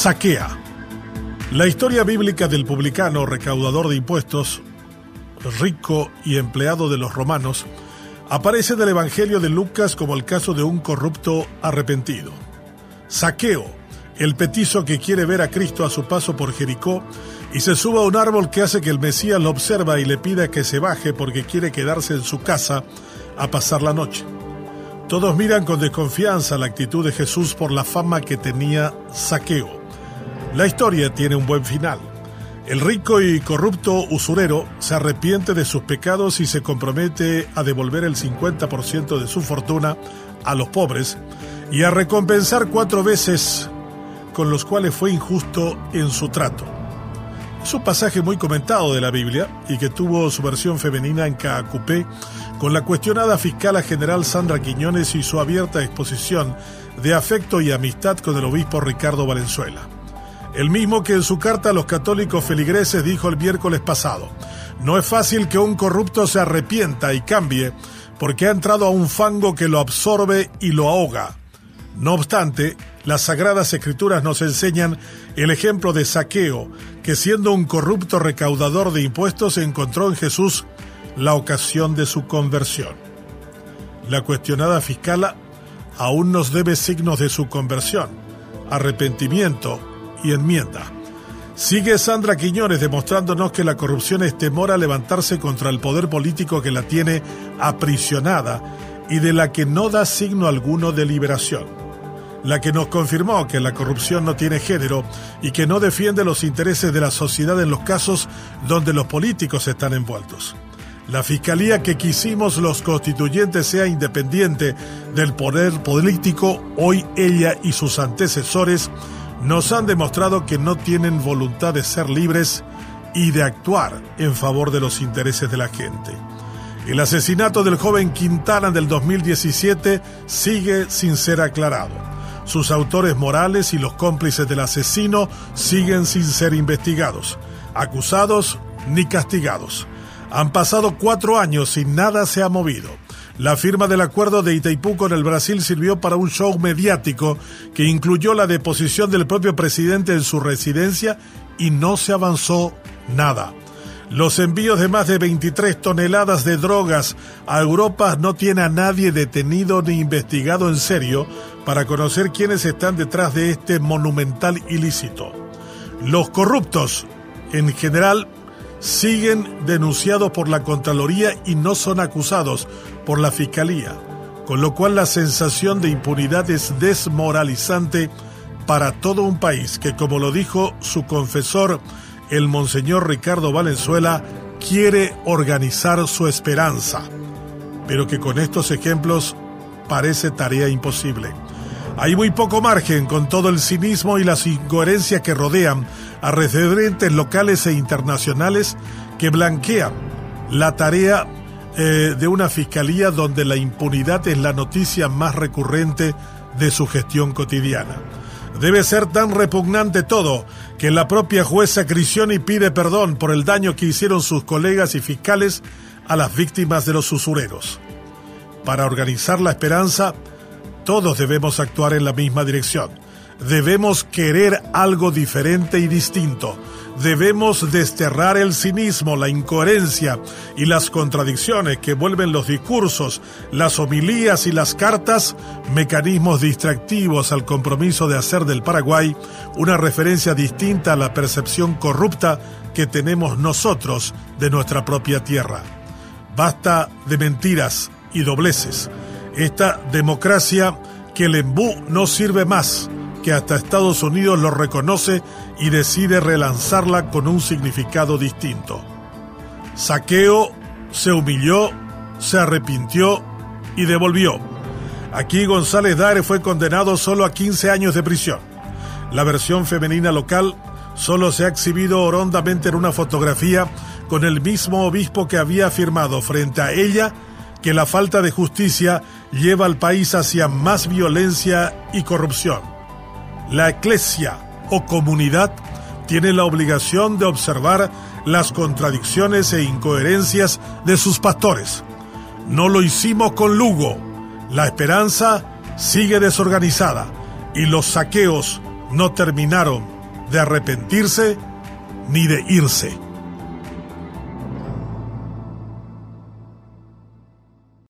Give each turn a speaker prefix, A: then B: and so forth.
A: saquea. La historia bíblica del publicano recaudador de impuestos, rico y empleado de los romanos, aparece en el Evangelio de Lucas como el caso de un corrupto arrepentido. Saqueo, el petizo que quiere ver a Cristo a su paso por Jericó y se sube a un árbol que hace que el Mesías lo observa y le pida que se baje porque quiere quedarse en su casa a pasar la noche. Todos miran con desconfianza la actitud de Jesús por la fama que tenía Saqueo. La historia tiene un buen final. El rico y corrupto usurero se arrepiente de sus pecados y se compromete a devolver el 50% de su fortuna a los pobres y a recompensar cuatro veces con los cuales fue injusto en su trato. Es un pasaje muy comentado de la Biblia y que tuvo su versión femenina en Caacupé con la cuestionada fiscal general Sandra Quiñones y su abierta exposición de afecto y amistad con el obispo Ricardo Valenzuela. El mismo que en su carta a los católicos feligreses dijo el miércoles pasado, no es fácil que un corrupto se arrepienta y cambie porque ha entrado a un fango que lo absorbe y lo ahoga. No obstante, las sagradas escrituras nos enseñan el ejemplo de Saqueo, que siendo un corrupto recaudador de impuestos encontró en Jesús la ocasión de su conversión. La cuestionada fiscala aún nos debe signos de su conversión, arrepentimiento y enmienda. Sigue Sandra Quiñones demostrándonos que la corrupción es temor a levantarse contra el poder político que la tiene aprisionada y de la que no da signo alguno de liberación. La que nos confirmó que la corrupción no tiene género y que no defiende los intereses de la sociedad en los casos donde los políticos están envueltos. La fiscalía que quisimos los constituyentes sea independiente del poder político, hoy ella y sus antecesores nos han demostrado que no tienen voluntad de ser libres y de actuar en favor de los intereses de la gente. El asesinato del joven Quintana del 2017 sigue sin ser aclarado. Sus autores morales y los cómplices del asesino siguen sin ser investigados, acusados ni castigados. Han pasado cuatro años y nada se ha movido. La firma del acuerdo de Itaipú con el Brasil sirvió para un show mediático que incluyó la deposición del propio presidente en su residencia y no se avanzó nada. Los envíos de más de 23 toneladas de drogas a Europa no tiene a nadie detenido ni investigado en serio para conocer quiénes están detrás de este monumental ilícito. Los corruptos, en general, siguen denunciados por la Contraloría y no son acusados por la Fiscalía, con lo cual la sensación de impunidad es desmoralizante para todo un país que, como lo dijo su confesor, el Monseñor Ricardo Valenzuela, quiere organizar su esperanza, pero que con estos ejemplos parece tarea imposible. Hay muy poco margen con todo el cinismo y las incoherencias que rodean a referentes locales e internacionales que blanquean la tarea eh, de una fiscalía donde la impunidad es la noticia más recurrente de su gestión cotidiana. Debe ser tan repugnante todo que la propia jueza Crisioni pide perdón por el daño que hicieron sus colegas y fiscales a las víctimas de los usureros. Para organizar la esperanza, todos debemos actuar en la misma dirección. Debemos querer algo diferente y distinto. Debemos desterrar el cinismo, la incoherencia y las contradicciones que vuelven los discursos, las homilías y las cartas mecanismos distractivos al compromiso de hacer del Paraguay una referencia distinta a la percepción corrupta que tenemos nosotros de nuestra propia tierra. Basta de mentiras y dobleces esta democracia que el embú no sirve más, que hasta Estados Unidos lo reconoce y decide relanzarla con un significado distinto. Saqueo se humilló, se arrepintió y devolvió. Aquí González Dare fue condenado solo a 15 años de prisión. La versión femenina local solo se ha exhibido horondamente en una fotografía con el mismo obispo que había afirmado frente a ella que la falta de justicia lleva al país hacia más violencia y corrupción. La eclesia o comunidad tiene la obligación de observar las contradicciones e incoherencias de sus pastores. No lo hicimos con Lugo. La esperanza sigue desorganizada y los saqueos no terminaron de arrepentirse ni de irse.